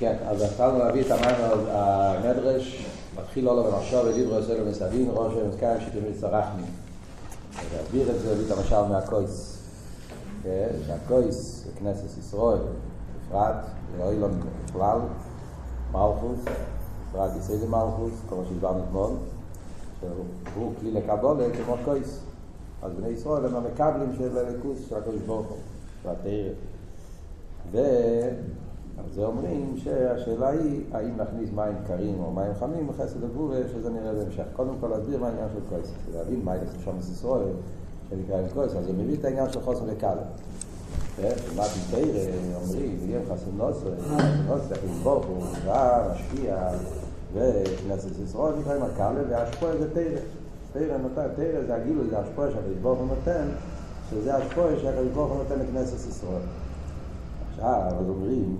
כן, אז התחלנו להביא את המים המדרש, מתחיל עולו ומחשוב ודיברו עושה לו מסבין, ראש ומזכיים שתמיד צרחני. להסביר את זה, להביא את המשל מהקויס. כן, שהקויס, כנסת ישראל, בפרט, לאוי לו בכלל, מלכוס, בפרט יסיידי מלכוס, כל מה שדיברנו אתמול, שהוא כלי לקבולה כמו קויס. אז בני ישראל הם המקבלים של הליכוס של הקדוש ברוך הוא, של התרא. ועל זה אומרים שהשאלה היא האם נכניס מים קרים או מים חמים בחסד הגבורה, שזה נראה בהמשך. קודם כל להסביר מה העניין של קויס. להבין מה יש שם ישראל, שנקרא עם קויס, אז זה מביא את העניין של חוסן וקלה. מה בתרא אומרים, יהיה חסן נוסר, חסן נוסר, ברוך הוא, משפיע, וכנסת ישראל נקרא עם הקלה, והשפוע זה תרא. תרא נותן, תרא זה הגילוי, זה השפוע שהקדוש ברוך הוא נותן, שזה השפוע שהקדוש ברוך הוא נותן לכנסת ישראל. עכשיו, אז אומרים,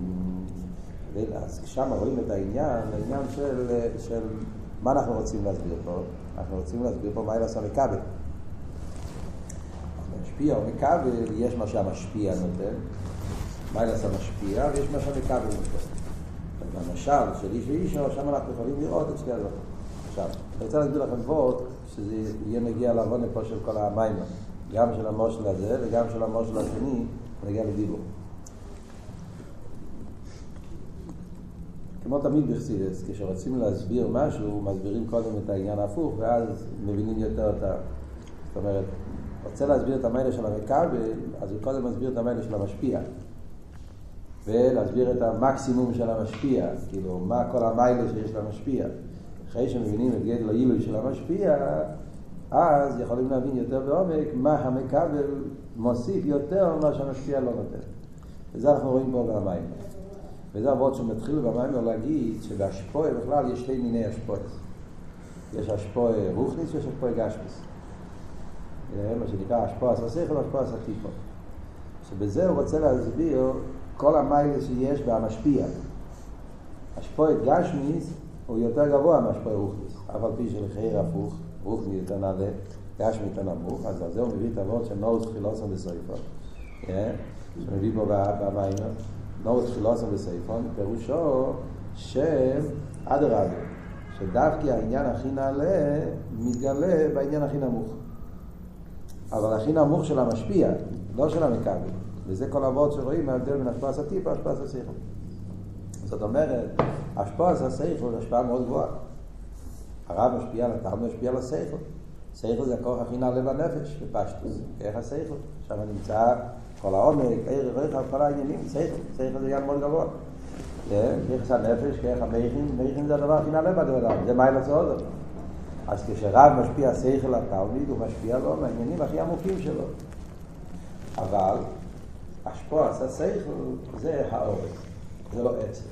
אז שם רואים את העניין, העניין של, של מה אנחנו רוצים להסביר פה. אנחנו רוצים להסביר פה מה אלא עשה מכבל. משפיע או מכבל, יש מה שהמשפיע נותן, מה אלא עשה משפיע, ויש מה שהמכבל נותן. במשל של איש ואישו, שם אנחנו יכולים לראות את שתי הדברים. עכשיו, אני רוצה להסביר לכם פה, שזה יהיה נגיע לעוונה פה של כל המים, גם של המושל הזה וגם של המושל השני, נגיע לדיבור. כמו תמיד בחסידס, כשרוצים להסביר משהו, מסבירים קודם את העניין ההפוך, ואז מבינים יותר את ה... זאת אומרת, רוצה להסביר את המיילה של המכבל, אז הוא קודם מסביר את המיילה של המשפיע. ולהסביר את המקסימום של המשפיע, כאילו, מה כל המיילה שיש למשפיע. אחרי שמבינים את גדל העילוי של המשפיע, אז יכולים להבין יותר בעומק מה המכבל מוסיף יותר ממה שהמשפיע לא נותן. וזה אנחנו רואים פה במים. וזה עבוד שמתחיל במים להגיד שבהשפועה בכלל יש שתי מיני השפועה. יש השפועה רוחניס ויש השפועה גשמיס. מה שנקרא השפועה הססיכל והשפועה הסטיפו. שבזה הוא רוצה להסביר כל המיילה שיש במשפיע. השפועה גשמיס הוא יותר גבוה מהשפועה רוחניס. אף על פי שלחייר הפוך, רוחני יותר נעלה, גשמי יותר נמוך, אז על זה הוא מביא את העבוד של נורס חילוסון בסויפו. שמביא פה במים. נורס חילוסון בסייפון, פירושו שם אדרבה, שדווקא העניין הכי נעלה מתגלה בעניין הכי נמוך. אבל הכי נמוך של המשפיע, לא של המכבי. וזה כל אבות שרואים ההבדל בין השפעה הטיפה להשפעה השכל. זאת אומרת, השפעה השכל זה השפעה מאוד גבוהה. הרב משפיע על התלמוד, משפיע על השכל. שכל זה הכוח הכי נעלה בנפש, בפשטוס, כרך השכל. שם נמצא כל העומק, ערך, ערך, כל העניינים, שכל, שכל זה עניין מאוד גבוה. כרך הנפש, כרך המכין, מכין זה הדבר הכי נעלה בדבר, זה מה ילצא עוד. אז כשרב משפיע שכל התלמיד, הוא משפיע לו מהעניינים הכי עמוקים שלו. אבל, השפוע עשה שכל, זה העורק, זה לא עצם.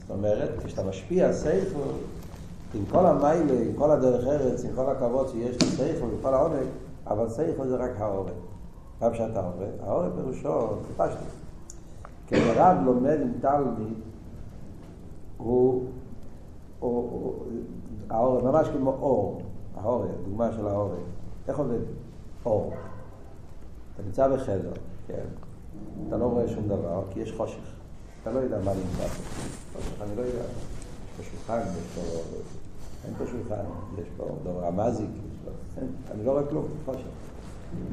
זאת אומרת, כשאתה משפיע שכל, עם כל המיילה, עם כל הדרך ארץ, עם כל הכבוד שיש לשכל, עם כל העומק, אבל שכל זה רק העורק. מה פשט העורק? העורק פירושו, פשט. כשרב לומד עם תלמיד, הוא, הוא, העורק, ממש כמו אור, העורק, דוגמה של העורק. איך עובד אור? אתה נמצא בחדר, כן? אתה לא רואה שום דבר, כי יש חושך. אתה לא יודע מה נמצא פה. חושך, אני לא יודע. יש פה שולחן, יש פה... אין פה שולחן, יש פה דבר המזיק, אני לא רואה כלום, חושך.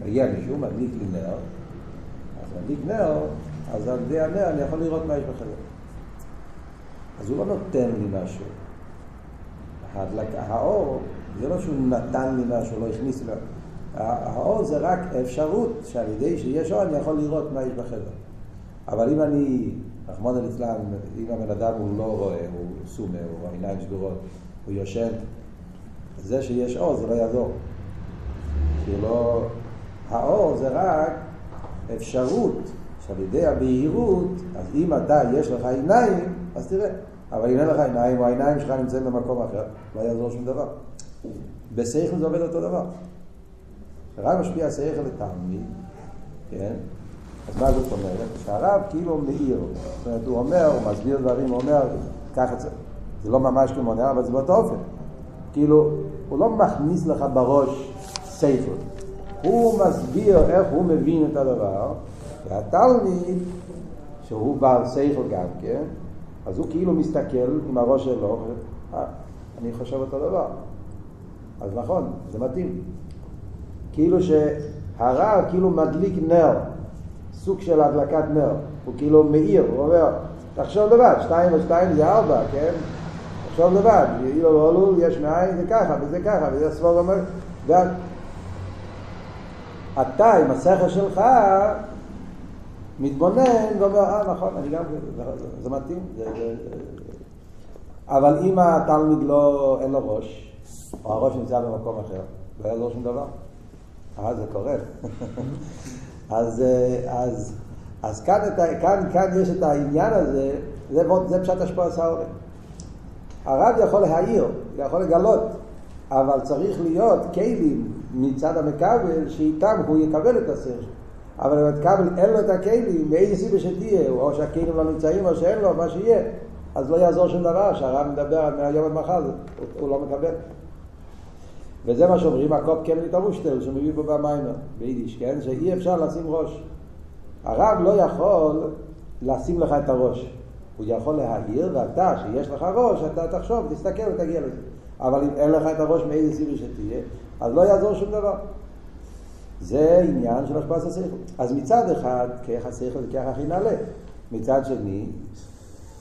מגיע מישהו, מדליק לי נר, אז מדליק נר, אז על ידי הנר אני יכול לראות מה יש בחדר. אז הוא לא נותן לי משהו. ההדלק, האור, זה לא שהוא נתן לי משהו, לא הכניס לי האור זה רק אפשרות שעל ידי שיש אור אני יכול לראות מה יש בחדר. אבל אם אני, רחמון אצלם, אם הבן אדם הוא לא רואה, הוא סומר, הוא עיניים סגורות, הוא יושן, זה שיש אור זה לא יעזור. כי לא... האור זה רק אפשרות שעל ידי הבהירות, אז אם אתה יש לך עיניים, אז תראה. אבל אם אין לך עיניים, או העיניים שלך נמצאים במקום אחר, לא יעזור שום דבר. בשכל זה עובד אותו דבר. כשרב משפיע שכל לתלמיד, כן? אז מה זאת אומרת? שהרב כאילו מאיר. זאת אומרת, הוא אומר, הוא מסביר דברים, הוא אומר, את זה. זה לא ממש כמו נר, אבל זה באותו אופן. כאילו, הוא לא מכניס לך בראש שכל. הוא מסביר איך הוא מבין את הדבר, והתלמיד, שהוא בעל שכל גם כן, אז הוא כאילו מסתכל עם הראש שלו, אה, אני חושב אותו דבר. אז נכון, זה מתאים. כאילו שהרב כאילו מדליק נר, סוג של הדלקת נר. הוא כאילו מאיר, הוא אומר, תחשוב לבד, שתיים ושתיים זה ארבע, כן? תחשוב לבד, אילו ואולול יש מאין זה ככה וזה ככה, וזה סבור אומר, אתה עם השכל שלך מתבונן ואומר, אה נכון, אני גם, זה, מתאים. אבל אם התלמיד לא, אין לו ראש, או הראש נמצא במקום אחר, לא יעזור שום דבר. אה, זה קורה. אז, אז, אז כאן, כאן, כאן יש את העניין הזה, זה, זה פשט השפוע הסהורי. הרב יכול להעיר, יכול לגלות, אבל צריך להיות כלים מצד המכבל שאיתם הוא יקבל את השכל. אבל אם המכבל אין לו את הכלים, מאיזה סיבה שתהיה, או שהכלים לא נמצאים או שאין לו, מה שיהיה, אז לא יעזור שום דבר, שהרב מדבר על מהיום עד מחר, הוא, הוא לא מקבל. וזה מה שאומרים הקופ כן מתארושטל, שמביא פה במיימר, ביידיש, כן? שאי אפשר לשים ראש. הרב לא יכול לשים לך את הראש. הוא יכול להעיר, ואתה, שיש לך ראש, אתה תחשוב, תסתכל ותגיע לזה. אבל אם אין לך את הראש מאיזה סיבי שתהיה, אז לא יעזור שום דבר. זה עניין של השפעת השכל. אז מצד אחד, כרך השכל זה כרך הכי נעלה. מצד שני,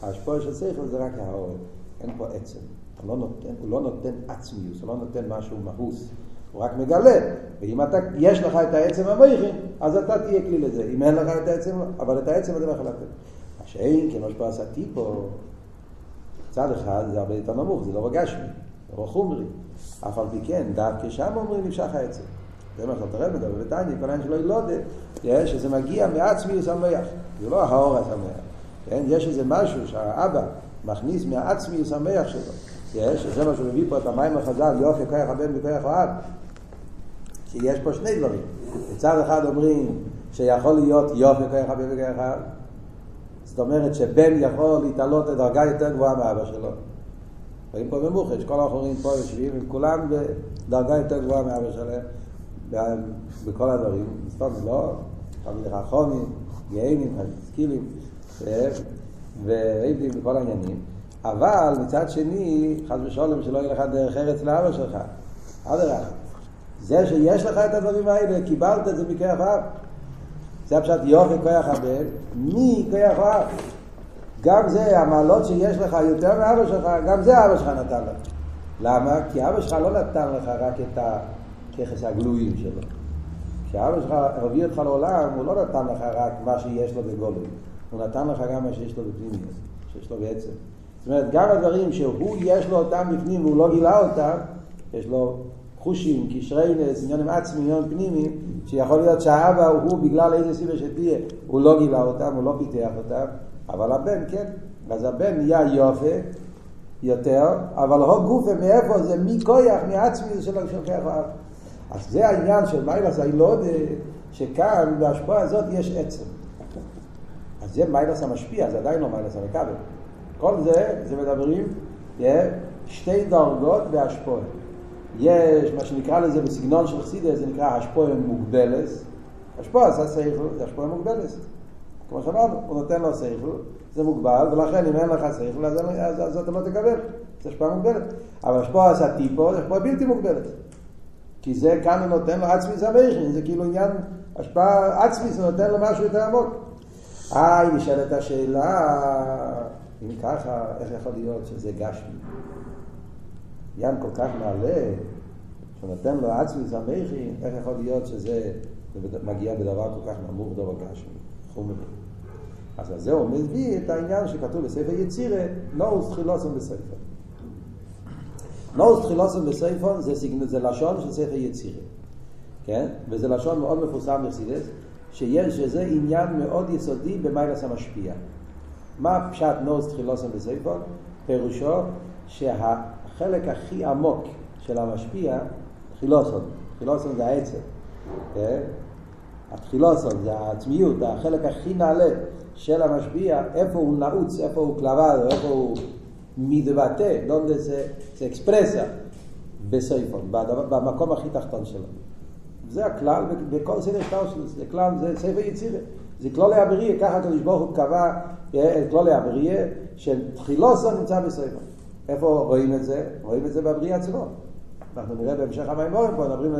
ההשפעה של שכל זה רק העורף, אין פה עצם. הוא לא נותן, הוא לא נותן עצמיוס, הוא לא נותן משהו מהוס, הוא רק מגלה. ואם אתה, יש לך את העצם המויכין, אז אתה תהיה כלי לזה. אם אין לך את העצם, אבל את העצם אתה לא יכול לתת. מה שאין, כמו שפה עשיתי פה, צד אחד זה הרבה יותר נמוך, זה לא רגשמי, זה לא חומרי. אף על פי כן, דווקא שם אומרים נמשך העצם. זה מה שאתה רואה מדבר בתניא, כל העניין שלו ילודה, שזה מגיע מעצמיוס המח. זה לא האור השמח. כן? יש איזה משהו שהאבא מכניס מהעצמיוס המח שלו. יש, זה מה שהוא מביא פה את המים החז"ל, יופי כוח הבן וכוח האב. שיש פה שני דברים. מצד אחד אומרים שיכול להיות יופי כוח הבן וכוח האב. זאת אומרת שבן יכול להתעלות לדרגה יותר גבוהה מאבא שלו. רואים פה במוחש, כל האחורים פה יושבים עם כולם בדרגה יותר גבוהה מאבא שלהם, בכל הדברים. סתם לא, תמיד חכומים, גאינים, סקילים, ועבדים בכל העניינים. אבל מצד שני, חס ושלום, שלא יהיה לך דרך ארץ לאבא שלך. אדרבה. זה שיש לך את הדברים האלה, קיבלת את זה מכוח אב. זה הפשט יופי כוח הבן, מי כוח אב. גם זה, המעלות שיש לך יותר מאבא שלך, גם זה אבא שלך נתן לך. למה? כי אבא שלך לא נתן לך רק את הככס הגלויים שלו. כשאבא שלך הביא אותך לעולם, הוא לא נתן לך רק מה שיש לו בגולם. הוא נתן לך גם מה שיש לו בפנימיות, שיש לו בעצם. זאת אומרת, גם הדברים שהוא יש לו אותם בפנים והוא לא גילה אותם, יש לו חושים, קשרי נס, עניינים עצמי, עניינים פנימיים, שיכול להיות שהאבא הוא בגלל איזה סיבה שתהיה, הוא לא גילה אותם, הוא לא פיתח אותם, אבל הבן כן. אז הבן נהיה יופה יותר, אבל הו גופה מאיפה זה מכויח, מעצמי של כוח האב. אז זה העניין של מיילס הילודה, שכאן בהשפעה הזאת יש עצם. אז זה מיילס המשפיע, זה עדיין לא מיילס המקבל. כל זה, זה מדברים, שתי דרגות בהשפועה. יש מה שנקרא לזה בסגנון של חסידה, זה נקרא השפועה מוגבלס. השפועה זה השפועה מוגבלס. כמו שאמרנו, הוא נותן לו סייכל, זה מוגבל, ולכן אם אין לך סייכל, אז, אז, אז אתה לא תקבל. זה השפועה מוגבלת. אבל השפועה עשה טיפו, זה השפועה בלתי מוגבלת. כי זה כאן הוא נותן לו עצמי סמכין, זה כאילו עניין השפעה עצמי, זה נותן לו משהו יותר עמוק. אה, היא נשאלת השאלה, אם ככה, איך יכול להיות שזה גשמי? ים כל כך מעלה, שנותן לו עצמי סמכין, איך יכול להיות שזה מגיע בדבר כל כך נמוך דבר גשמי? חומרי. אז על זה הוא מביא את העניין שכתוב בספר יצירה, נורס תחילוסם בספר. נורס תחילוסם בספר זה, זה לשון של ספר יצירה. כן? וזה לשון מאוד מפורסם בחסידס, שיש, שזה עניין מאוד יסודי במיילס המשפיע. מה פשט נורס תחילוסם בספר? פירושו שהחלק הכי עמוק של המשפיע, תחילוסון, תחילוסון זה העצם, כן? התחילוסון זה העצמיות, החלק הכי נעלה של המשפיע, איפה הוא נעוץ, איפה הוא קלבד, איפה הוא מתבטא, דונדה זה, זה אקספרסיה בסייפון, במקום הכי תחתון שלו. זה הכלל בכל סדר שטר שלו, זה כלל, זה ספר יצירה. זה כלולי הבריאה, ככה הקדוש ברוך הוא קבע את כלולי הבריאה, שתחילוסו נמצא בספר. איפה רואים את זה? רואים את זה בבריאה עצמו. אנחנו נראה בהמשך המימורים פה, מדברים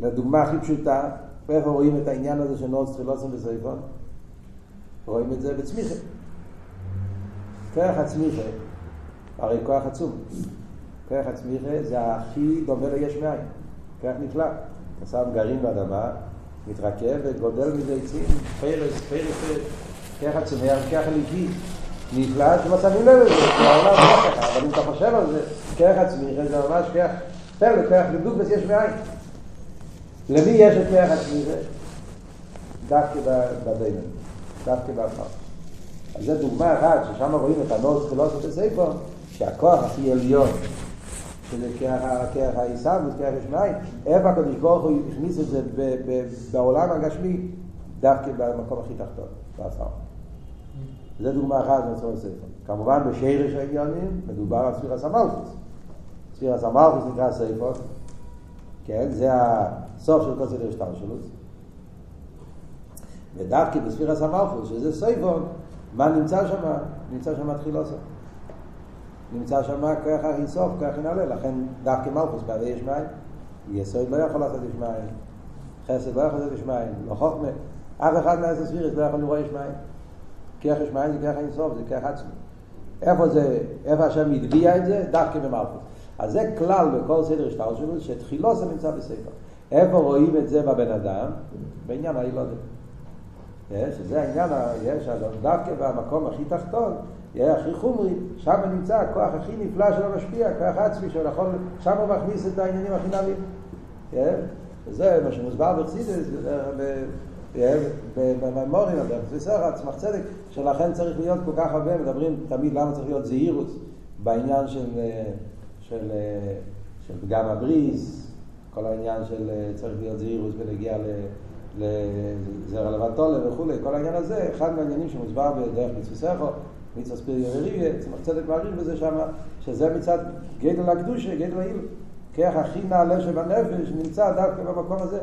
לדוגמה הכי פשוטה, ואיפה רואים את העניין הזה של נורס תחילוסו בספר? רואים את זה בצמיחה. כרך הצמיחה, הרי כוח עצום. כרך הצמיחה זה הכי דומה ליש מאין. כרך נפלא. אתה שם גרעין באדמה, מתרכב וגודל מזה עצים, פרס, פרס. כרך הצומח, כרך הליקי. נפלא שלא שמים לב לזה, אבל אם אתה חושב על זה, כרך הצמיחה זה ממש כרך, פרק, כרך בדיוק יש מאין. למי יש את כרך הצמיחה? דווקא בדיינן, דווקא באפר. אז זו דוגמה אחת, ששם רואים את הנוס חילוס בספר, שהכוח הכי עליון, שזה כרך העיסאוויס, כרך השמיים, איפה הקדוש ברוך הוא הכניס את זה בעולם הגשמי, דווקא במקום הכי תחתון, באפר. זו דוגמה אחת הספר. כמובן בשרש העניונים מדובר על ספירס המלכוס. ספירס המלכוס נקרא ספר, כן, זה הסוף של כל סדר שטר שלו. ודווקא בספירס המלכוס, שזה ספר, מה נמצא שם? נמצא שם מתחיל עושה. נמצא שם ככה אינסוף, ככה נעלה, לכן דווקא מלכוס בעדי יש מים. יסוד לא יכול לעשות יש מים. חסד לא יכול לעשות יש מים. לא חוכמה. אף אחד מהעשר ספירס לא יכול לראות יש מים. כרך יש מים זה כרך אינסוף, זה כרך עצמי. איפה זה, איפה השם הטביע את זה? דווקא במלכוס. אז זה כלל בכל סדר השטר שלו, שתחילו זה נמצא בספר. איפה רואים את זה בבן אדם? בעניין הילודת. שזה העניין, יש דווקא במקום הכי תחתון, יהיה הכי חומרי, שם נמצא הכוח הכי נפלא שלו משפיע, כוח עצמי שהוא יכול, שם הוא מכניס את העניינים הכי נעלים. וזה מה שמוסבר בחסידס, בממורים, בסדר, עצמך צדק, שלכן צריך להיות כל כך הרבה, מדברים תמיד למה צריך להיות זהירות בעניין של, של, של פגם הבריס, כל העניין של צריך להיות זהירות ולהגיע ל... לזרע לבטולה וכולי, כל העניין הזה, אחד מהעניינים שמוסבר בדרך מצווה מצווה ספיר יריביה, צמח צדק מעריך בזה שם, שזה מצד גדל הקדושה, גדל העיל, כרך הכי נעלה שבנפש נמצא דווקא במקום הזה,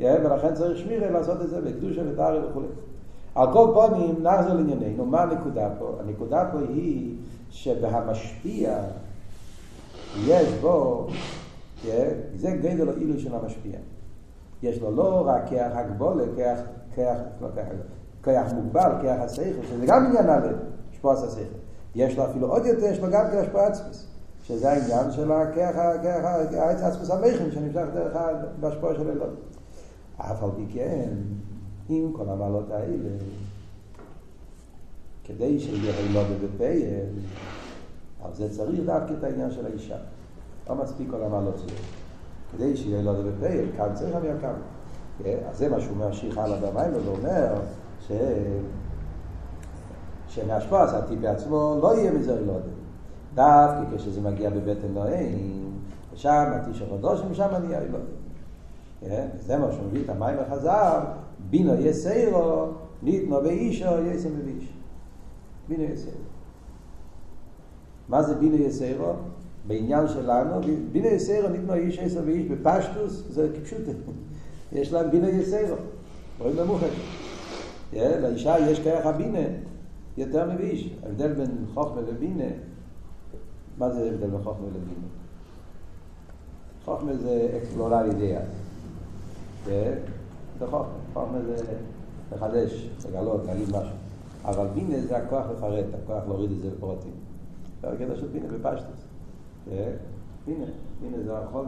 ולכן צריך שמירה לעשות את זה בקדושה ותארי וכולי. על כל פונים נחזור לענייננו, מה הנקודה פה? הנקודה פה היא שבהמשפיע יש בו, זה גדל העילוי של המשפיע. יש לו לא רק כיח הגבולה, כיח, כיח, לא כיח, כיח מוגבל, כיח השכל, שזה גם עניין הלב, השפועס השכל. יש לו אפילו עוד יותר, יש לו גם כיח השפוע עצמס, שזה העניין של הכיח, העץ עצמס המכם, שנמשך דרך בהשפוע של אלוהים. אף על פי כן, עם כל המעלות האלה, כדי שיהיה הילוד בפייל, על זה צריך דווקא את העניין של האישה. לא מספיק כל המעלות שלו. כדי שיהיה לו בפייל, כאן צריך להביא כאן. אז זה מה שהוא ממשיך הלאה במים, הוא אומר ש... שמהשפעה עשתי בעצמו לא יהיה מזה לא. דווקא כשזה מגיע בבטן נועים, ושם התיש החודש, ומשם נהיה לא יודע. זה מה שהוא מביא את המים החזר, בינו יסיירו, ניתנו באישו, יסם בביש. בינו יסיירו. מה זה בינו יסיירו? בעניין שלנו, בינה יסיירו ניתנו איש עשר ואיש בפשטוס, זה כפשוט. יש להם בינה יסיירו, רואים במוחד. לאישה יש כרך הבינה יותר מביש. ההבדל בין חוכמה לבינה, מה זה ההבדל בין חוכמה לבינה? חוכמה זה אקספלורל אידאה. זה חוכמה, חוכמה זה לחדש, לגלות, להגיד משהו. אבל בינה זה הכוח לפרט, הכוח להוריד את זה לפרוטים. זה הקטע של בינה בפשטוס. הנה, הנה זה הרחוב,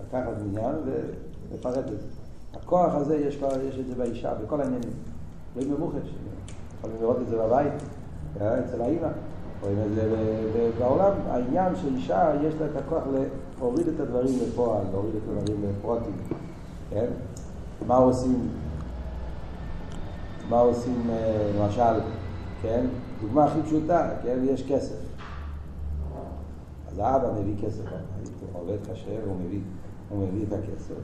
לקחת עניין ולפרט את זה. הכוח הזה, יש, יש את זה באישה, בכל העניינים. רואים במוחש, יכולים לראות את זה בבית, אצל האימא, רואים את זה בעולם. העניין של אישה, יש לה את הכוח להוריד את הדברים לפועל, להוריד את הדברים לפרוטים, כן? מה עושים, מה עושים למשל, כן? דוגמה הכי פשוטה, כן? יש כסף. אז האבא מביא כסף, הוא עובד קשה והוא מביא, הוא מביא את הכסף,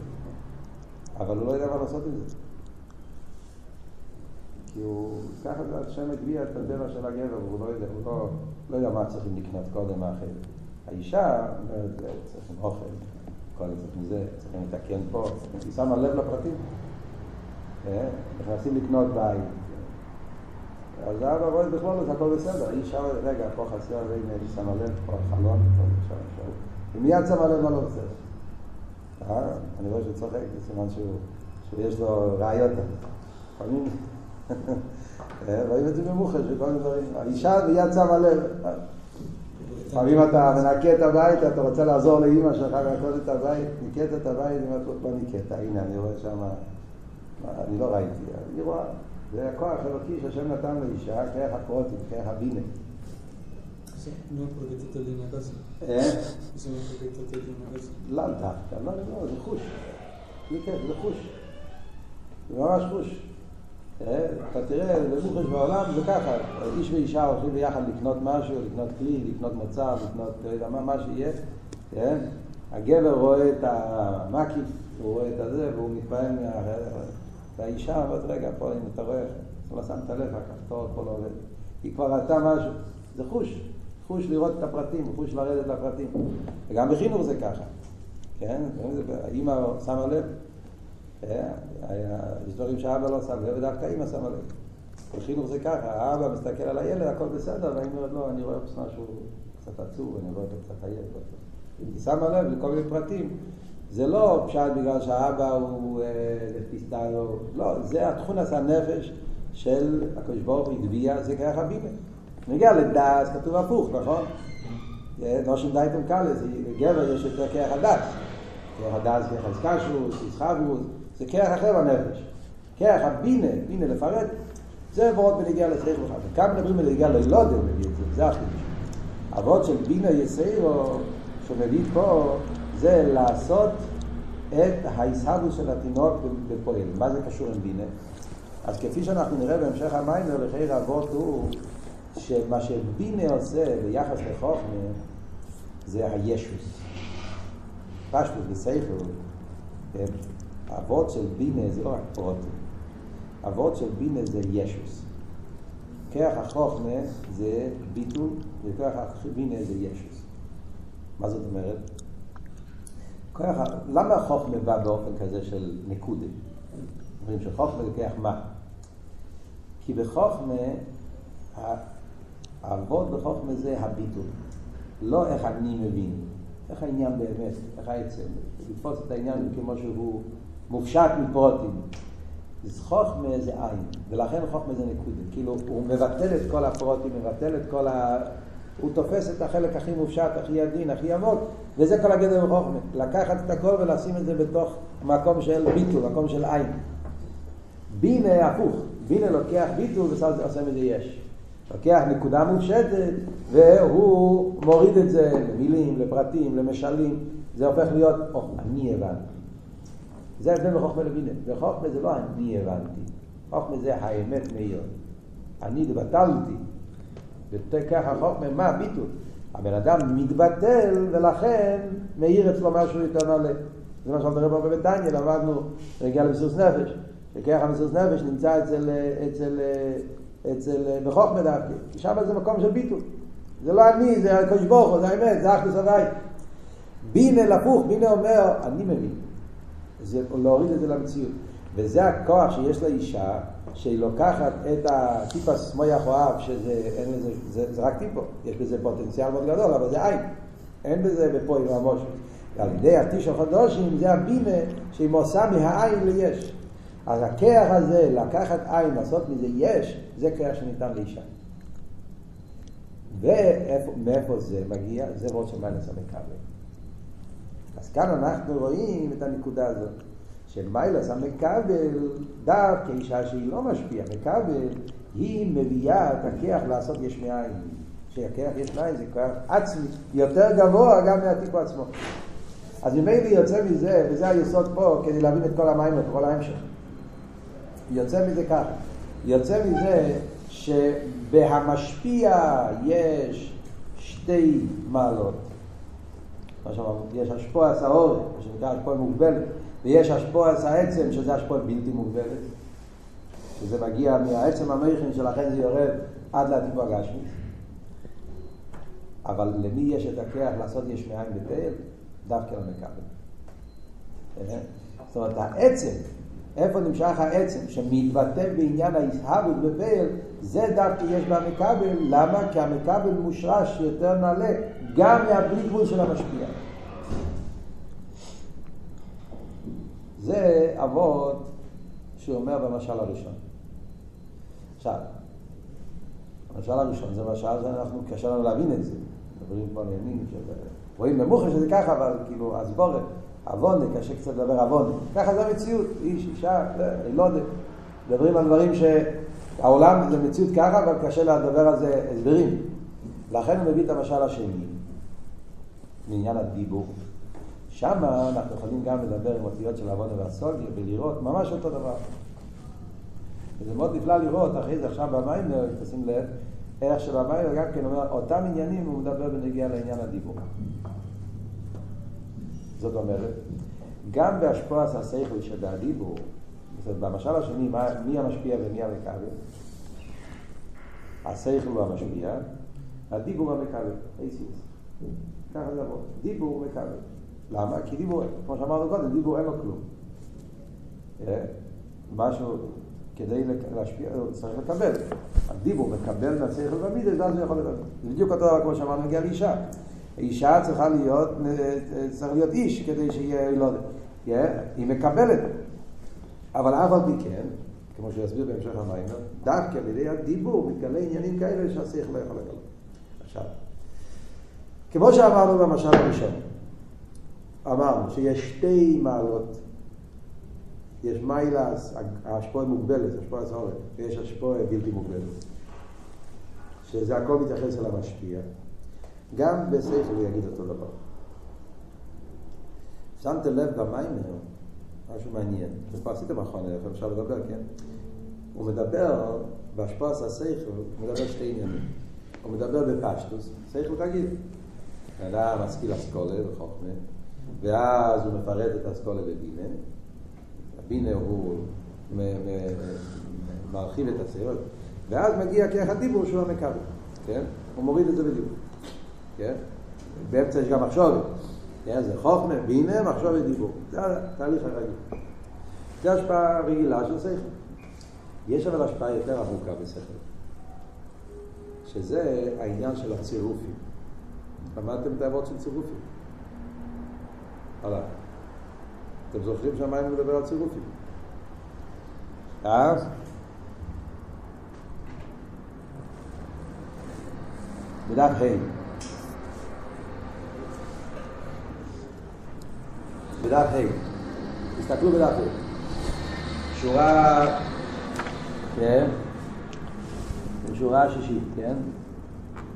אבל הוא לא יודע מה לעשות עם זה. כי הוא, ככה זה השם הגביע את הדבר של הגבר, והוא לא יודע, הוא לא, לא יודע מה צריכים לקנות קודם האחר. האישה אומרת, צריכים אוכל, קודם צריכים זה, צריכים לתקן פה, היא שמה לב לפרטים. אה? נכנסים לקנות בית. אז אבא רואה בכלול את הכל בסדר, איש שם, רגע, פה חסר, הנה, אני שמה לב, פה חלון, פה שם, שם. ומיד שמה לב מה לא רוצה. אה? אני רואה שהוא צוחק, זה סימן שיש לו ראיות. לפעמים, רואים את זה במוחש וכל מיני דברים. האישה מיד שמה לב. לפעמים אתה מנקה את הבית, אתה רוצה לעזור לאימא שלך לנקות את הבית, ניקית את הבית, אם את לא ניקית, הנה אני רואה שם, אני לא ראיתי, אני רואה, זה הכוח אלוקי שהשם נתן לאישה, כרך הפרוטים, כרך הבינה. Casa. אה? לא דווקא, לא, לא, זה חוש. זה כן, זה חוש. זה ממש חוש. אה, אתה תראה, במוחש בעולם זה ככה, איש ואישה הולכים ביחד לקנות משהו, לקנות כלי, לקנות מוצר, לקנות, לא מה, מה שיהיה, כן? הגבר רואה את המקיף, הוא רואה את הזה, והוא מתפעל מה... והאישה אומרת, רגע, פה, הנה, אתה רואה, לא שמת לב, הכפתור פה לא עובד. היא כבר ראתה משהו, זה חוש, חוש לראות את הפרטים, חוש לרדת לפרטים. וגם בחינוך זה ככה, כן? האמא שמה לב. היה- יש דברים שאבא לא שם לב, ודווקא אמא שמה לב. בחינוך זה ככה, האבא מסתכל על הילד, הכל בסדר, והאמא אומרת, לא, אני רואה משהו קצת עצוב, אני רואה אותו קצת עייף. היא שמה לב לכל מיני פרטים. זה לא פשט בגלל שהאבא הוא אה, לפי סטייל, או- לא, זה התכונס הנפש של הקדוש ברוך הוא הגביה, זה כרך הבינה. נגיע לדס, כתוב הפוך, נכון? אה, נושם דייטם קלס, גבר יש יותר כרך הדס. כרך הדס, כרך הסקשרוס, ישחברוס, זה כרך אחר בנפש. כרך הבינה, בינה לפרט, זה ועוד בנגיע לצריך בכלל. וכאן מדברים בנגיע מביא את זה, החידוש. אבות של בינה יסיירו, שמביא פה, זה לעשות את ההישרדות של התינוק בפועל. מה זה קשור עם בינה? אז כפי שאנחנו נראה בהמשך המיימר, לחייר אבות הוא שמה שבינה עושה ביחס לחוכמה זה הישוס. פשטוס וסייכל, כן? אבות של בינה זה לא רק פרוטים. אבות של בינה זה ישוס. כרך החוכמה זה ביטול, וכרך הבינה זה ישוס. מה זאת אומרת? כרך, ה- למה החוכמה בא באופן כזה של נקודה? אומרים שחוכמה כרך מה? כי בחוכמה, ה- האבות בחוכמה זה הביטול. לא איך אני מבין, איך העניין באמת, איך העצם. לתפוס את העניין כמו שהוא מופשט מפרוטים. אז חוכמה זה עין, ולכן חוכמה זה נקודה. כאילו, הוא מבטל את כל הפרוטים, מבטל את כל ה... הוא תופס את החלק הכי מופשט, הכי עדין, הכי עמוק, וזה כל הגדר בחוכמה. לקחת את הכל ולשים את זה בתוך מקום של ביטול, מקום של עין. בינה הפוך, בינה לוקח ביטול ועושה מזה יש. לוקח נקודה מופשטת והוא מוריד את זה למילים, לפרטים, למשלים, זה הופך להיות, או, אני הבנתי. זה ההבדל בין חוכמה לבינה. וחוכמה זה לא אני הבנתי, חוכמה זה האמת מאיר. אני התבטלתי. וכך החוכמה, מה ביטול? הבן אדם מתבטל ולכן מאיר אצלו משהו יותר מלא. זה מה שאנחנו מדברים פה בבית דניאל, למדנו, נגיע למסוס נפש. וכך המסוס נפש נמצא אצל, אצל, אצל, בחוכמה דווקא. שם זה מקום של ביטול. זה לא אני, זה הקדוש ברוך הוא, זה האמת, זה אחדוס הבית. בינה לפוך, בינה אומר, אני מבין. זה להוריד את זה למציאות. וזה הכוח שיש לאישה, שהיא לוקחת את הטיפס מויח אוהב, שזה אין לזה, זה, זה רק טיפו, יש בזה פוטנציאל מאוד גדול, אבל זה עין. אין בזה בפועל ממש. ועל ידי התשע חודשים זה הבינה שהיא עושה מהעין ליש. אז הכרך הזה, לקחת עין, לעשות מזה יש, זה כרך שניתן לאישה. ומאיפה זה מגיע? זה של מיילס המקבל. אז כאן אנחנו רואים את הנקודה הזאת. של מיילס המקבל, דווקא אישה שהיא לא משפיעה, מקבל, היא מביאה את הכיח לעשות יש מאין. שהכיח יש מאין זה כוח עצמי, יותר גבוה גם מהטיפו עצמו. אז ממילא יוצא מזה, וזה היסוד פה, כדי להבין את כל המים וכל ההמשך. יוצא מזה ככה, יוצא מזה שבהמשפיע יש שתי מעלות. מה שאמרנו, יש השפוע סעורת, מה שנקרא השפוע מוגבלת, ויש השפוע העצם, שזה השפוע בלתי מוגבלת, שזה מגיע מהעצם המכין שלכן זה יורד עד לטיפו הגשמי. אבל למי יש את הכוח לעשות יש מאין בתל? דווקא למקבל. זאת אומרת, העצם איפה נמשך העצם שמתבטא בעניין ההסהבות בפייל, זה דווקא יש במקבל, למה? כי המקבל מושרש יותר נעלה גם מהבלי גבול של המשפיע. זה אבות שהוא אומר במשל הראשון. עכשיו, המשל הראשון זה משל שאנחנו, קשה לנו להבין את זה. מדברים פה על ימים של... רואים במוחר שזה ככה, אבל כאילו, אז בורא, עוונה, קשה קצת לדבר עוונה. ככה זה המציאות, איש, אישה, לא יודע. מדברים על דברים שהעולם זה מציאות ככה, אבל קשה לדבר על זה הסברים. לכן הוא מביא את המשל השני, מעניין הדיבור. שם אנחנו יכולים גם לדבר עם אותיות של עוונה והסוגיה ולראות ממש אותו דבר. וזה מאוד נפלא לראות אחרי זה עכשיו במיימר, תשים לב, איך שבמיימר גם כן אומר, אותם עניינים הוא מדבר בנגיע לעניין הדיבור. זאת אומרת, גם בהשפעת השכל של הדיבור, במשל השני, מי המשפיע ומי המכבל? השכל הוא המשפיע, הדיבור המכבל, איסיס. ככה זה עבור. דיבור מכבל. למה? כי דיבור, כמו שאמרנו קודם, דיבור אין לו כלום. אה? משהו, כדי להשפיע, הוא צריך לקבל. הדיבור מקבל מהשכל והמידע, ואז הוא יכול לדבר. זה בדיוק אותו דבר כמו שאמרנו, נגיע לאישה. אישה צריכה להיות, צריך להיות איש כדי שיהיה, לא יודע, היא מקבלת. אבל אף על פי כן, כמו שיסביר בהמשך המים, דווקא על ידי הדיבור מתגלה עניינים כאלה שהשכל לא יכול לגלות. עכשיו, כמו שאמרנו במשל הראשון, אמרנו שיש שתי מעלות. יש מיילס, ההשפועה מוגבלת, השפועה סעורת, ויש השפועה בלתי מוגבלת. שזה הכל מתייחס אל המשפיע. גם בשכל הוא יגיד אותו דבר. שמתם לב במיימר, משהו מעניין, זה כבר עשיתם אחרונה, איפה אפשר לדבר, כן? הוא מדבר, בהשפעת השכל, הוא מדבר שתי עניינים. הוא מדבר בפשטוס, שכל רגיל. אדם משכיל אסכולה וחוכמה, ואז הוא מפרט את אסכולה בבינה. הבינה הוא מרחיב את השכל, ואז מגיע כרך הדיבור שהוא המקבל, כן? הוא מוריד את זה בדיוק. כן? באמצע יש גם מחשובת. כן? זה חוכמה, בינה, מחשובת דיבור. זה התהליך הרגיל. זה השפעה רגילה של שכל. יש אבל השפעה יותר עמוקה בשכל. שזה העניין של הצירופים. למדתם את האבות של צירופים? הלאה. אתם זוכרים שהמים מדבר על צירופים? אז בדף ה' בדף ה', תסתכלו בדף ה', שורה, כן, שורה השישית, כן,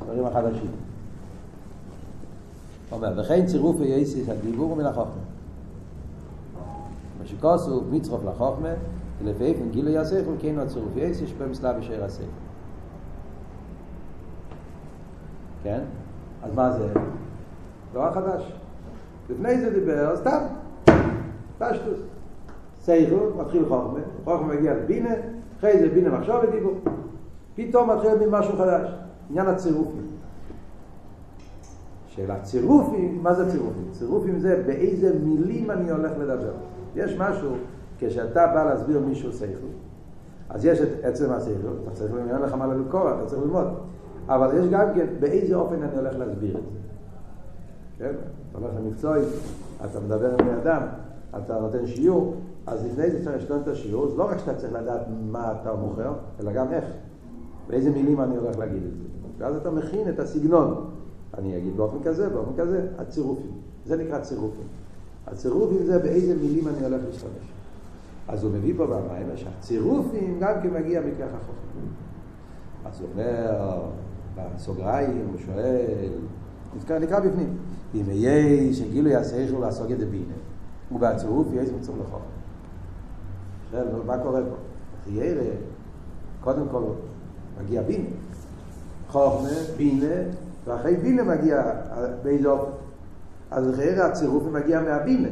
דברים החדשים. אומר, וכן צירוף יייסיס הדיבור מן החוכמה. מה שכוסו מצרוף לחוכמה, ולפעמים גילוי השכל, כן הוא הצירוף יייסיס במסלב ישאר השכל. כן? אז מה זה? דבר חדש. לפני זה דיבר סתם, פשטוס. סייכו, מתחיל חוכמה, חוכמה מגיע לבינה, אחרי זה בינה מחשוב ודיבור. פתאום מתחיל משהו חדש, עניין הצירופים. שאלה צירופים, מה זה צירופים? צירופים זה באיזה מילים אני הולך לדבר. יש משהו, כשאתה בא להסביר מישהו סייכו, אז יש את עצם הסייכו, אתה צריך ללמוד, לך מה לקרוא, אתה צריך ללמוד. אבל יש גם כן, באיזה אופן אני הולך להסביר את זה. כן? אתה הולך למקצועי, אתה מדבר עם בני אדם, אתה נותן שיעור, אז לפני זה צריך לשתות את השיעור, זה לא רק שאתה צריך לדעת מה אתה מוכר, אלא גם איך, באיזה מילים אני הולך להגיד את זה. ואז אתה מכין את הסגנון. אני אגיד באופן כזה, באופן כזה, הצירופים. זה נקרא צירופים. הצירופים זה באיזה מילים אני הולך להשתמש. אז הוא מביא פה במים שהצירופים גם כן מגיע מכך החוכמה. אז הוא אומר, בסוגריים, הוא שואל, נקרא, נקרא בפנים, אם יהיה שגילו יעשה איכו לעסוק את הבינה. ובצירוף יש מצור לחוכמה. שואל, מה קורה פה? חיירה, קודם כל מגיע בינה. חוכמה, בינה, ואחרי בינה מגיע באיזה אופן. אז חיירה הצירוף מגיע מהבינה.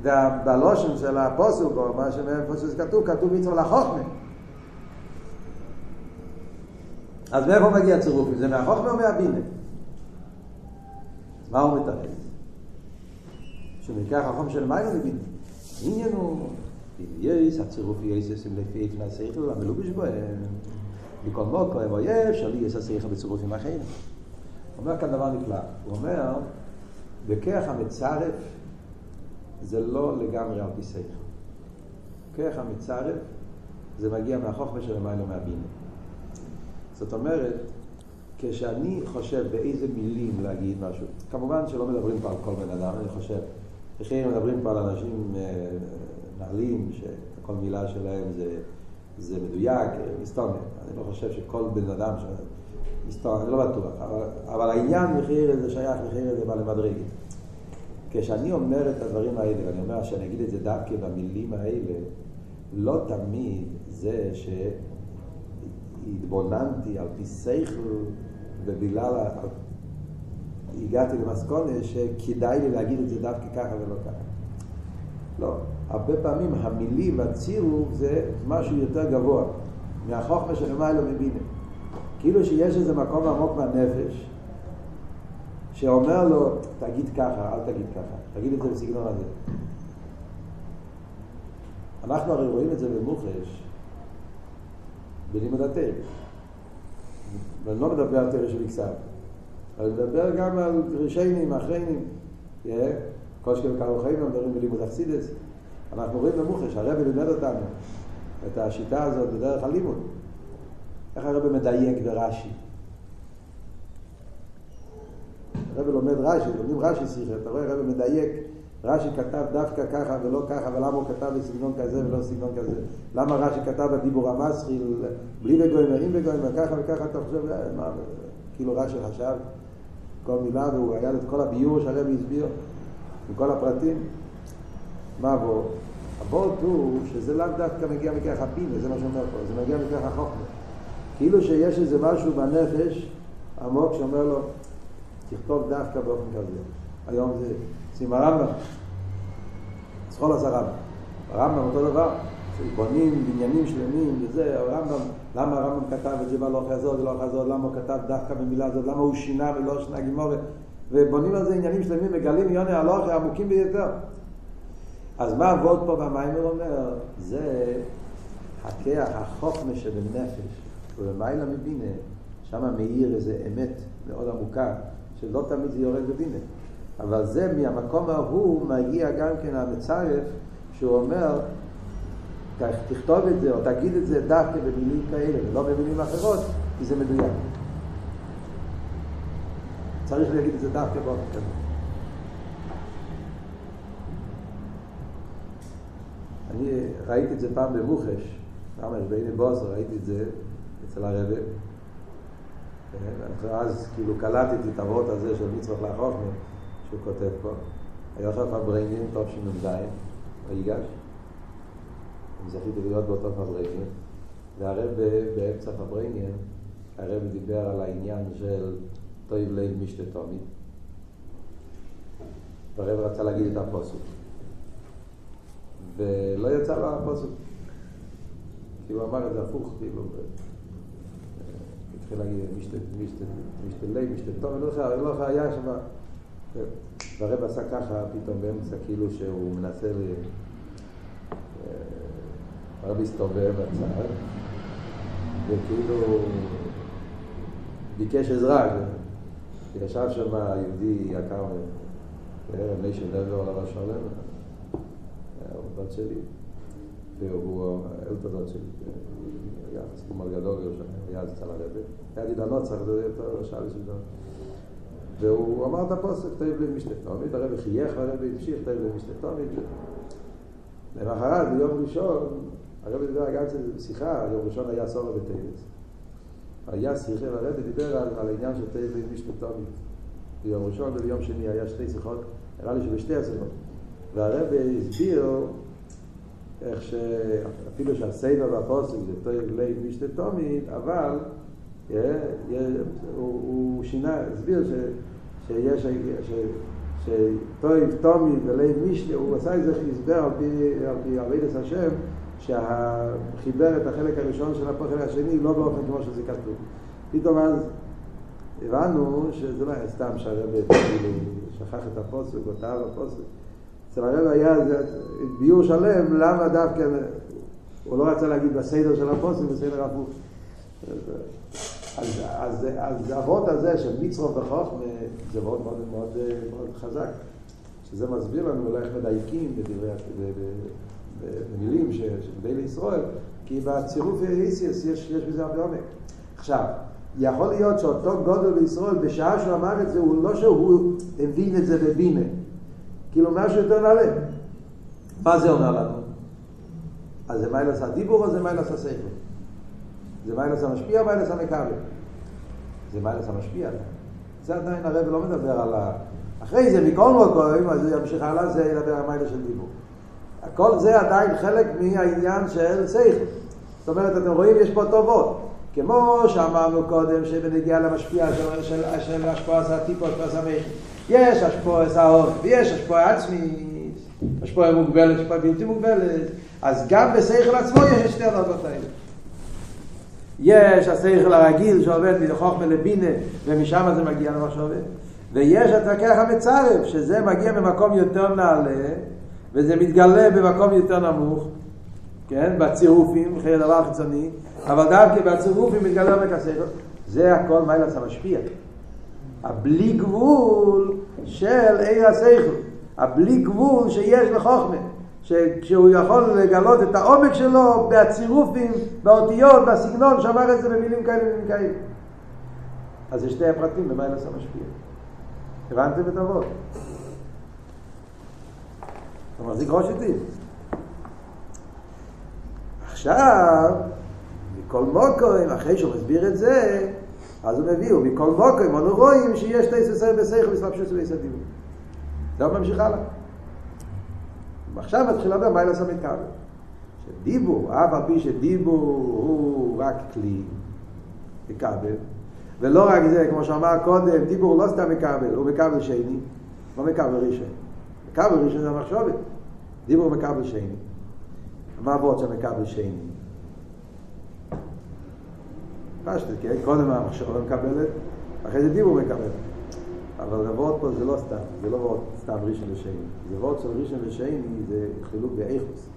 ובלושן של הפוסוק, או מה שזה כתוב, כתוב מצווה לחוכמה. אז מאיפה מגיע הצירוף? זה מהחוכמה או מהבינה? מה הוא מתרץ? שמקרה החכם של מים מבין. העניין הוא, יש, הצירוף יש לפי איפן השכל, המלובש בהם. מכל מוקו, או יש, שלי יש השכל בצירוף עם אחרים. אומר כאן דבר נפלא. הוא אומר, בכרך המצרף זה לא לגמרי על פי שכל. כרך המצרף זה מגיע מהחוכמה של המיילו מהבינה. זאת אומרת, כשאני חושב באיזה מילים להגיד משהו, כמובן שלא מדברים פה על כל בן אדם, אני חושב, אחרים מדברים פה על אנשים אה, נעלים, שכל מילה שלהם זה, זה מדויק, מסתומת. אני לא חושב שכל בן אדם, ש... אני לא בטוח, אבל, אבל העניין מחיר זה שייך מחיר זה בעל מדרגת. כשאני אומר את הדברים האלה, ואני אומר שאני אגיד את זה דווקא במילים האלה, לא תמיד זה שהתבוננתי על פי שכל ובגלל הגעתי למסקונה שכדאי לי להגיד את זה דווקא ככה ולא ככה. לא. הרבה פעמים המילים, הצירוף, זה משהו יותר גבוה מהחוכמה של לא מבינה. כאילו שיש איזה מקום עמוק בנפש שאומר לו, תגיד ככה, אל תגיד ככה, תגיד את זה בסגנון הזה. אנחנו הרי רואים את זה במוחש בלימוד התל. ואני לא מדבר על של מקסב, אני מדבר גם על ראשיינים, אחריינים. כל שכם קרו חיים מדברים בלימוד אכסידס. אנחנו רואים במוחש, הרבי לימד אותנו את השיטה הזאת בדרך הלימוד. איך הרבי מדייק ברש"י? הרבי לומד רש"י, לומדים רש"י שיחה, אתה רואה הרבי מדייק, רש"י כתב דווקא ככה ולא ככה, ולמה הוא כתב בסגנון כזה ולא בסגנון כזה? למה רש"י כתב בדיבור המסחיל, בלי בגויים, עם בגויים, וככה וככה, אתה חושב, מה, כאילו רש"י חשב כל מילה, והוא היה את כל הביור שהרבי הסביר. עם כל הפרטים. מה הוורט? הוורט הוא שזה לאו דווקא מגיע מכך הבינה, זה מה שאומר פה, זה מגיע מכך החוכמה. כאילו שיש איזה משהו בנפש עמוק שאומר לו, תכתוב דווקא באופן כזה. היום זה שים הרמב"ם, סחול עשה רמב"ם. הרמב"ם אותו דבר, בונים בניינים שלמים וזה, הרמב"ם, למה הרמב"ם כתב את זה בהלוך הזאת ולא הזאת, למה הוא כתב דווקא במילה הזאת, למה הוא שינה ולא שינה גימורת. ובונים על זה עניינים שלמים, מגלים יוני הלוך העמוקים ביותר. אז מה עבוד פה במיימר אומר? זה הכח, החוכמה שבנפש, ובמיילה מבינה, שם מאיר איזה אמת מאוד עמוקה, שלא תמיד זה יורד בבינה. אבל זה מהמקום ההוא מגיע גם כן המצרף, שהוא אומר, תכתוב את זה או תגיד את זה דווקא במילים כאלה ולא במילים אחרות, כי זה מדויק. צריך להגיד את זה דווקא באופן כזה. אני ראיתי את זה פעם במוחש, ממש בעיני בוסר ראיתי את זה אצל הרבה. אז כאילו קלטתי את הוורט הזה של מצוות לחוכמה שהוא כותב פה. עכשיו פברנין, טוב שנ"ז, ויגש. אני זכיתי להיות באותו פברנין. והרב באמצע פברנין, הרב דיבר על העניין של טויב ליל משתה תומי. והרב רצה להגיד את הפוסוק. ולא יצא לו הפוסוק. הוא אמר את זה הפוך, כאילו. התחיל להגיד משתה ליל, משתה תומי, לא היה שם. והרב עשה ככה פתאום באמצע, כאילו שהוא מנסה ל... הרב הסתובב בצד, וכאילו ביקש עזרה. ישב שם יהודי יקר, מי שנבר עליו השלם, הוא בת שלי, והוא אלתר בת שלי, היה סכום על גדול ירושלים, היה אז אצל הרבי, היה דידה נוצח, זה יותר שעה לשלטון. והוא אמר את הפוסק, תאיב לי משתה תומית, הרבי חייך והרבי המשיך, תאיב לי משתה תומית. למחרת, ביום ראשון, הרבי דיבר גם שיחה, יום ראשון היה סובה בטייבס. היה שיחה, והרבי דיבר על, על העניין של תל משפטומית. ביום ראשון וביום שני היה שתי שיחות, נראה לי שבשתי השיחות. והרבי הסביר איך שאפילו שהסייבר והפוסק זה תל משפטומית, אבל yeah, yeah, הוא, שינה, הסביר ש, שיש, שטויב תומי ולב משנה, הוא עשה איזה הסבר על פי, על השם, שחיבר את החלק הראשון של החלק השני לא באופן כמו שזה כתוב. פתאום אז הבנו שזה לא היה סתם כאילו שכח את הפוסק או טעה בפוסק. אצל הרב היה איזה ביור שלם, למה דווקא, הוא לא רצה להגיד בסדר של הפוסק, בסדר הפוך. אז, אז, אז האבות הזה של מצרוף וחוכמה זה מאוד מאוד מאוד, מאוד חזק. שזה מסביר לנו אולי איך מדייקים בדברי, במילים בני לישראל, כי בצירוף איסיאס יש, יש בזה הרבה עומק. עכשיו, יכול להיות שאותו גודל בישראל, בשעה שהוא אמר את זה, הוא לא שהוא הבין את זה בבינה. כאילו משהו יותר נעלה. מה זה אומר לנו? אז זה מיילס הדיבור או זה מיילס השכל? זה מיילס המשפיע או מיילס המקבל? זה מיילס המשפיע. זה עדיין הרב לא מדבר על ה... אחרי זה, מכל מקום, אז זה ימשיך הלאה, זה ידבר על מיילס של דיבור. הכל זה עדיין חלק מהעניין של שכל. זאת אומרת, אתם רואים, יש פה טובות. כמו שאמרנו קודם, שבנגיעה למשפיע של, של, של השפוע הטיפו, השפוע המכר. יש השפוע האור, ויש השפוע עצמי, השפוע מוגבלת, השפוע בלתי מוגבלת. אז גם בשכל עצמו יש שתי הדרגות האלה. יש השכל הרגיל שעובד מחוכמה לבינה, ומשם זה מגיע למחשבת. ויש את הכרך המצרף, שזה מגיע ממקום יותר נעלה, וזה מתגלה במקום יותר נמוך, כן? בצירופים, אחרי הדבר חיצוני, אבל דווקא בצירופים מתגלה עומק השכל. זה הכל מיילס המשפיע. הבלי גבול של עיר השכל. הבלי גבול שיש לחוכמה. שהוא יכול לגלות את העומק שלו בצירופים, באותיות, בסגנון, שאמר את זה במילים כאלה ומילים כאלה. אז זה שתי הפרטים במיילס המשפיע. הבנתם את אבות? אתה מחזיק ראש איתי. עכשיו, מכל מוקרים, אחרי שהוא מסביר את זה, אז הוא מביא, ומכל מוקרים אנו רואים שיש תשע עשר בסייכל וסלבשוס ויסדים. זה הוא ממשיך הלאה. ועכשיו מתחיל לדבר מה לעשות מכבל. שדיבור, אף על פי שדיבור הוא רק כלי, מכבל, ולא רק זה, כמו שאמר קודם, דיבור לא סתם מכבל, הוא מכבל שני, לא מכבל ראשון. מכבל ראשון זה המחשובת, דיבור מכבל שני. מה עבוד של מכבל שני? פשטת, כן? קודם המחשבה מקבלת, אחרי זה דיבור מקבל. אבל עבוד פה זה לא סתם, זה לא עבוד סתם ראשון ושני. זה עבוד של ראשון ושני, זה חילוק באיכוס,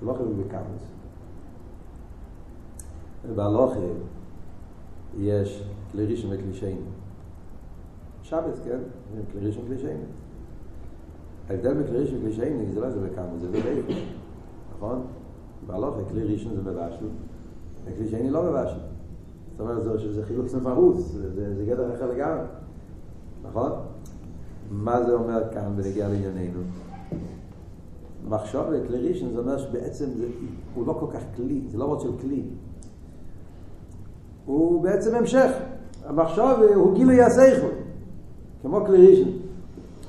זה לא חילוק בקבלס. בהלוכה יש כלי ראשון וכלי שני. שבת, כן? כלי ראשון וכלי שני. ההבדל בכלי ראשון וכלי שני זה לא זה בקבלס, זה באיכוס, נכון? בהלוכה כלי ראשון זה בבשל, וכלי שני לא בבשל. זאת אומרת שזה חילוק ספרוס, זה, זה גדר אחר לגמרי, נכון? מה זה אומר כאן בנגיע לענייננו? מחשוב וכלי ראשון זה אומר שבעצם זה, הוא לא כל כך כלי, זה לא עוד של כלי. הוא בעצם המשך. המחשוב הוא גילוי השכל, כמו כלי ראשון.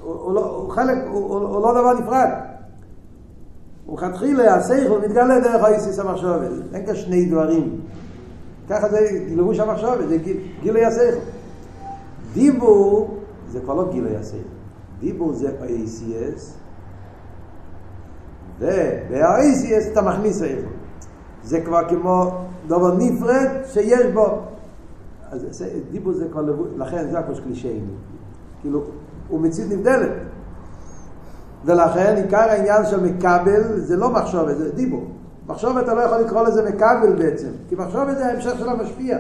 הוא, הוא, לא, הוא חלק, הוא, הוא, הוא לא דבר נפרד. הוא חתחילה, השכל מתגלה דרך האיסיס המחשוב. אין כאן שני דברים. ככה זה לבוש המחשוב, זה גילוי השכל. דיבור זה כבר לא גילוי השכל. דיבור זה ACS, וב-ACS אתה מכניס שכל. זה כבר כמו דבר נפרד שיש בו. אז דיבור זה כבר לבוש, לכן זה הכל קלישאי. כאילו, הוא מציאות נבדלת. ולכן עיקר העניין של מקבל זה לא מחשבת, זה דיבור. מחשוב אתה לא יכול לקרוא לזה מקבל בעצם, כי מחשוב זה ההמשך של המשפיע.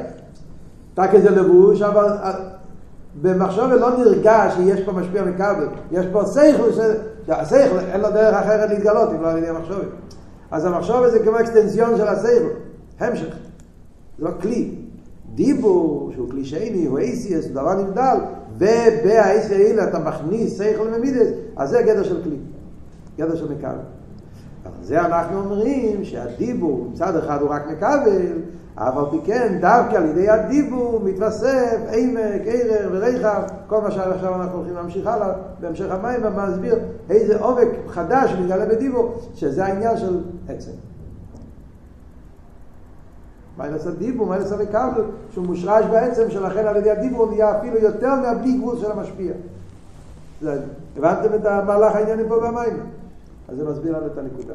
אתה כזה לבוש, אבל במחשוב לא נרגש שיש פה משפיע מקבל. יש פה שכל, שהשכל אין לו דרך אחרת להתגלות אם לא על ידי המחשוב. אז המחשוב זה כמו אקסטנציון של השכל, המשך. זה לא כלי. דיבור, שהוא כלי שני, הוא אייסיאס, הוא דבר נבדל, ובאייסיאס אתה מכניס שכל ומידס, אז זה גדר של כלי, גדר של מקבל. זה אנחנו אומרים שהדיבור מצד אחד הוא רק מקבל, אבל כן, דווקא על ידי הדיבור מתווסף עמק, ערר ורחב, כל מה שעכשיו אנחנו הולכים להמשיך הלאה, בהמשך המים, ומסביר איזה עומק חדש מתגלה בדיבור, שזה העניין של עצם. מה לעשות דיבור, מה לעשות מקבל, שהוא מושרש בעצם, שלכן על ידי הדיבור נהיה אפילו יותר מהבלי גבול של המשפיע. הבנתם את המהלך העניינים פה במים? אז זה מסביר לנו את הנקודה.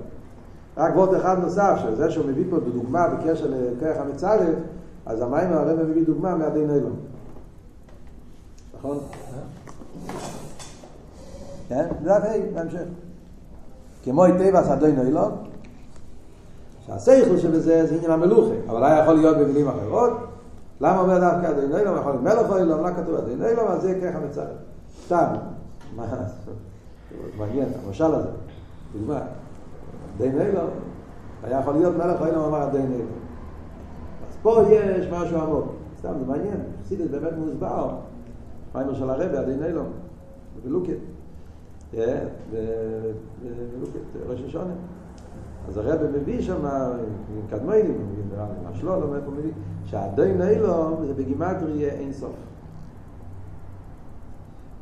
רק ועוד אחד נוסף, שזה שהוא מביא פה דוגמה בקשר לכרך המצרף, אז המים הרב מביא דוגמה מהדין אלו. נכון? כן? זה ה' בהמשך. כמו טבע סדוי נוילון, שהסייכל שבזה זה עניין המלוכה, אבל היה יכול להיות במילים אחרות. למה אומר דווקא אדוני נוילון, יכול להיות מלך אוילון, מה כתוב אדוני נוילון, אז זה ככה מצטרף. סתם, מה, מעניין, המשל הזה, דוגמה, אדוני נוילון, היה יכול להיות מלך אוילון, אמר אדוני נוילון. אז פה יש משהו עמוק, סתם, זה מעניין, חסידס באמת מוסבר, מיימר של הרבי, אדוני נוילון, בלוקט. בלוקט ראש השונה. אז הרב מביא שם, קדמיינים, עם השלול, לא מאיפה מביא, שהדין אילום זה בגימטרי אין סוף.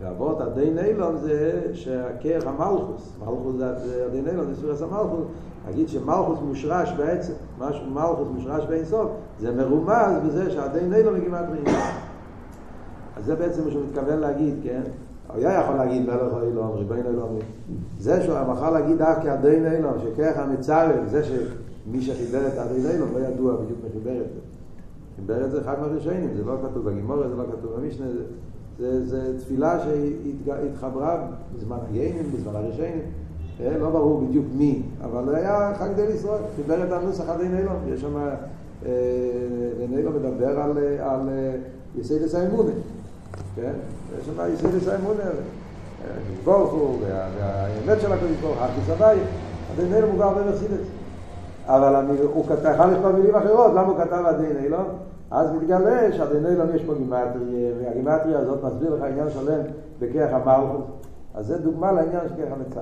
ואבות הדין אילום זה שהכרך המלכוס, מלכוס זה הדין אילום, זה סורס המלכוס, להגיד שמלכוס מושרש בעצם, משהו מלכוס מושרש באין סוף, זה מרומז בזה שהדין אילום בגימטרי אין סוף. אז זה בעצם מה שהוא מתכוון להגיד, כן? הוא היה יכול להגיד מלך אילום, ריבונו אילום. זה שהוא יכול להגיד דווקא הדין אילום, שכרך המצרף, זה שמי שחיבר את הדין אילום לא ידוע בדיוק מי חיבר את זה. חיבר את זה אחד מהראשונים, זה לא כתוב בגימורת, זה לא כתוב במשנה, זה, זה, זה תפילה שהתחברה בזמן הגיינים, בזמן הראשונים. לא ברור בדיוק מי, אבל היה חג דל ישראל, חיבר את הנוסח הדין אילום. יש שם, דין אילום מדבר על, על יסיידס האמונה. כן? יש שם יסודס האמונה, ברוך הוא, והאמת של הקדוש ברוך הוא, הכיס הבית, הדין אילום הוא כבר במרסידס. אבל הוא כתב, יכול לכתוב מילים אחרות, למה הוא כתב הדין אילום? אז מתגלה שהדין אילום יש פה גימטריה, והגימטריה הזאת מסביר לך עניין שלם בכרך המלכות. אז זה דוגמה לעניין של כרך המצב.